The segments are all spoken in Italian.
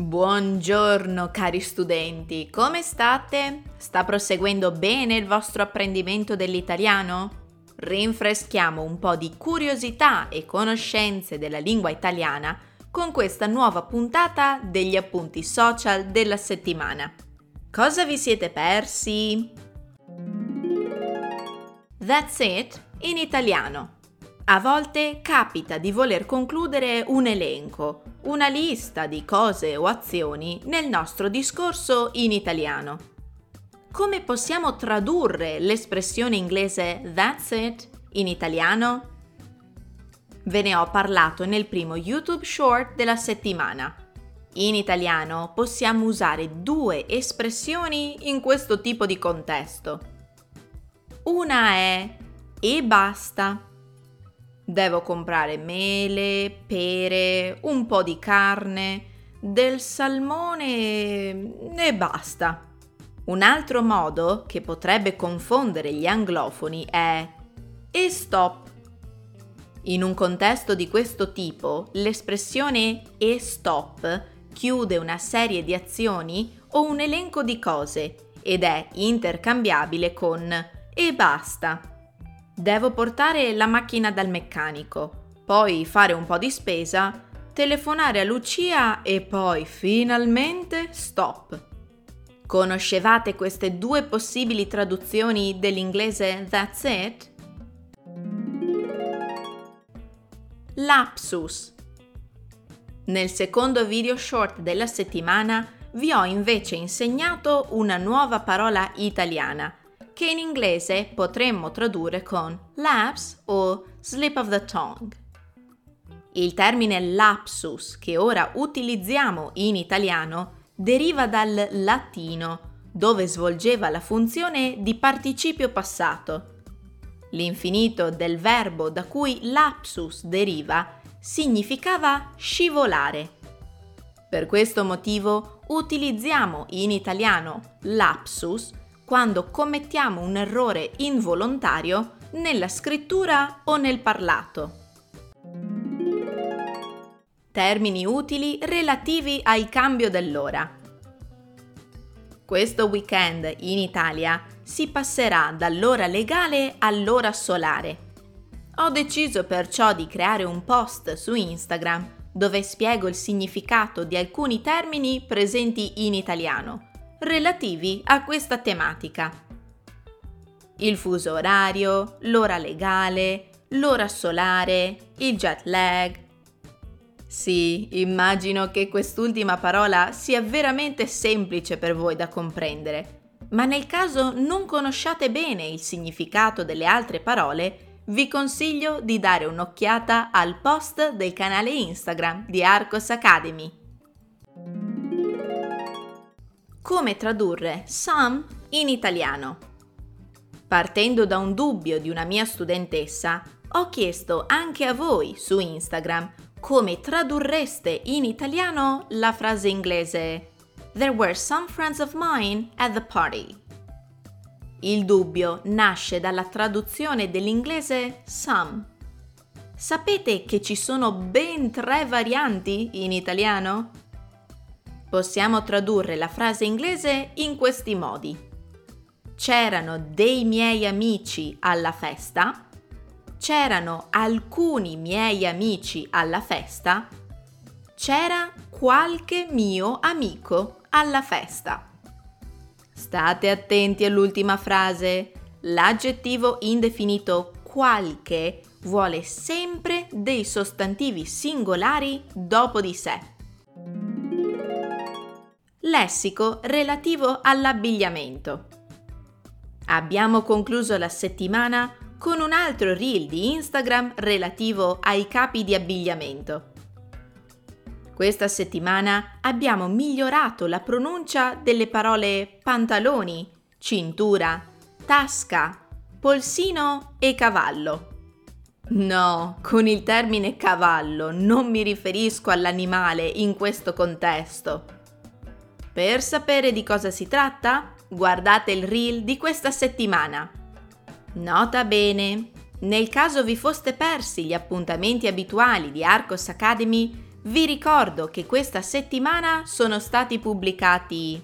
Buongiorno cari studenti, come state? Sta proseguendo bene il vostro apprendimento dell'italiano? Rinfreschiamo un po' di curiosità e conoscenze della lingua italiana con questa nuova puntata degli appunti social della settimana. Cosa vi siete persi? That's it in italiano. A volte capita di voler concludere un elenco, una lista di cose o azioni nel nostro discorso in italiano. Come possiamo tradurre l'espressione inglese that's it in italiano? Ve ne ho parlato nel primo YouTube Short della settimana. In italiano possiamo usare due espressioni in questo tipo di contesto. Una è e basta Devo comprare mele, pere, un po' di carne, del salmone e basta. Un altro modo che potrebbe confondere gli anglofoni è e stop. In un contesto di questo tipo, l'espressione e stop chiude una serie di azioni o un elenco di cose ed è intercambiabile con e basta. Devo portare la macchina dal meccanico, poi fare un po' di spesa, telefonare a Lucia e poi finalmente stop. Conoscevate queste due possibili traduzioni dell'inglese that's it? Lapsus. Nel secondo video short della settimana vi ho invece insegnato una nuova parola italiana che in inglese potremmo tradurre con lapse o slip of the tongue. Il termine lapsus che ora utilizziamo in italiano deriva dal latino, dove svolgeva la funzione di participio passato. L'infinito del verbo da cui lapsus deriva significava scivolare. Per questo motivo utilizziamo in italiano lapsus quando commettiamo un errore involontario nella scrittura o nel parlato. Termini utili relativi al cambio dell'ora. Questo weekend in Italia si passerà dall'ora legale all'ora solare. Ho deciso perciò di creare un post su Instagram dove spiego il significato di alcuni termini presenti in italiano relativi a questa tematica. Il fuso orario, l'ora legale, l'ora solare, il jet lag. Sì, immagino che quest'ultima parola sia veramente semplice per voi da comprendere, ma nel caso non conosciate bene il significato delle altre parole, vi consiglio di dare un'occhiata al post del canale Instagram di Arcos Academy. Come tradurre some in italiano. Partendo da un dubbio di una mia studentessa, ho chiesto anche a voi su Instagram come tradurreste in italiano la frase inglese There were some friends of mine at the party. Il dubbio nasce dalla traduzione dell'inglese some. Sapete che ci sono ben tre varianti in italiano? Possiamo tradurre la frase inglese in questi modi. C'erano dei miei amici alla festa, c'erano alcuni miei amici alla festa, c'era qualche mio amico alla festa. State attenti all'ultima frase. L'aggettivo indefinito qualche vuole sempre dei sostantivi singolari dopo di sé. Lessico relativo all'abbigliamento. Abbiamo concluso la settimana con un altro reel di Instagram relativo ai capi di abbigliamento. Questa settimana abbiamo migliorato la pronuncia delle parole pantaloni, cintura, tasca, polsino e cavallo. No, con il termine cavallo non mi riferisco all'animale in questo contesto. Per sapere di cosa si tratta, guardate il reel di questa settimana. Nota bene, nel caso vi foste persi gli appuntamenti abituali di Arcos Academy, vi ricordo che questa settimana sono stati pubblicati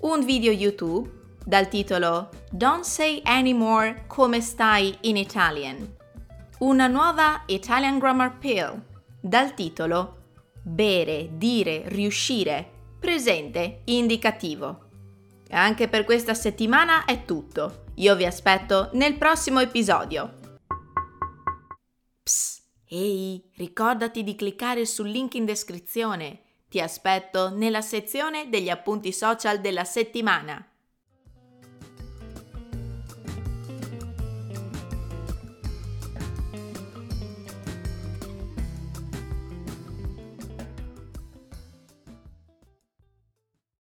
un video YouTube dal titolo Don't Say Anymore Come Stai in Italian, una nuova Italian Grammar Pill dal titolo Bere, dire, riuscire, presente, indicativo. Anche per questa settimana è tutto. Io vi aspetto nel prossimo episodio. Psst. Ehi, ricordati di cliccare sul link in descrizione. Ti aspetto nella sezione degli appunti social della settimana.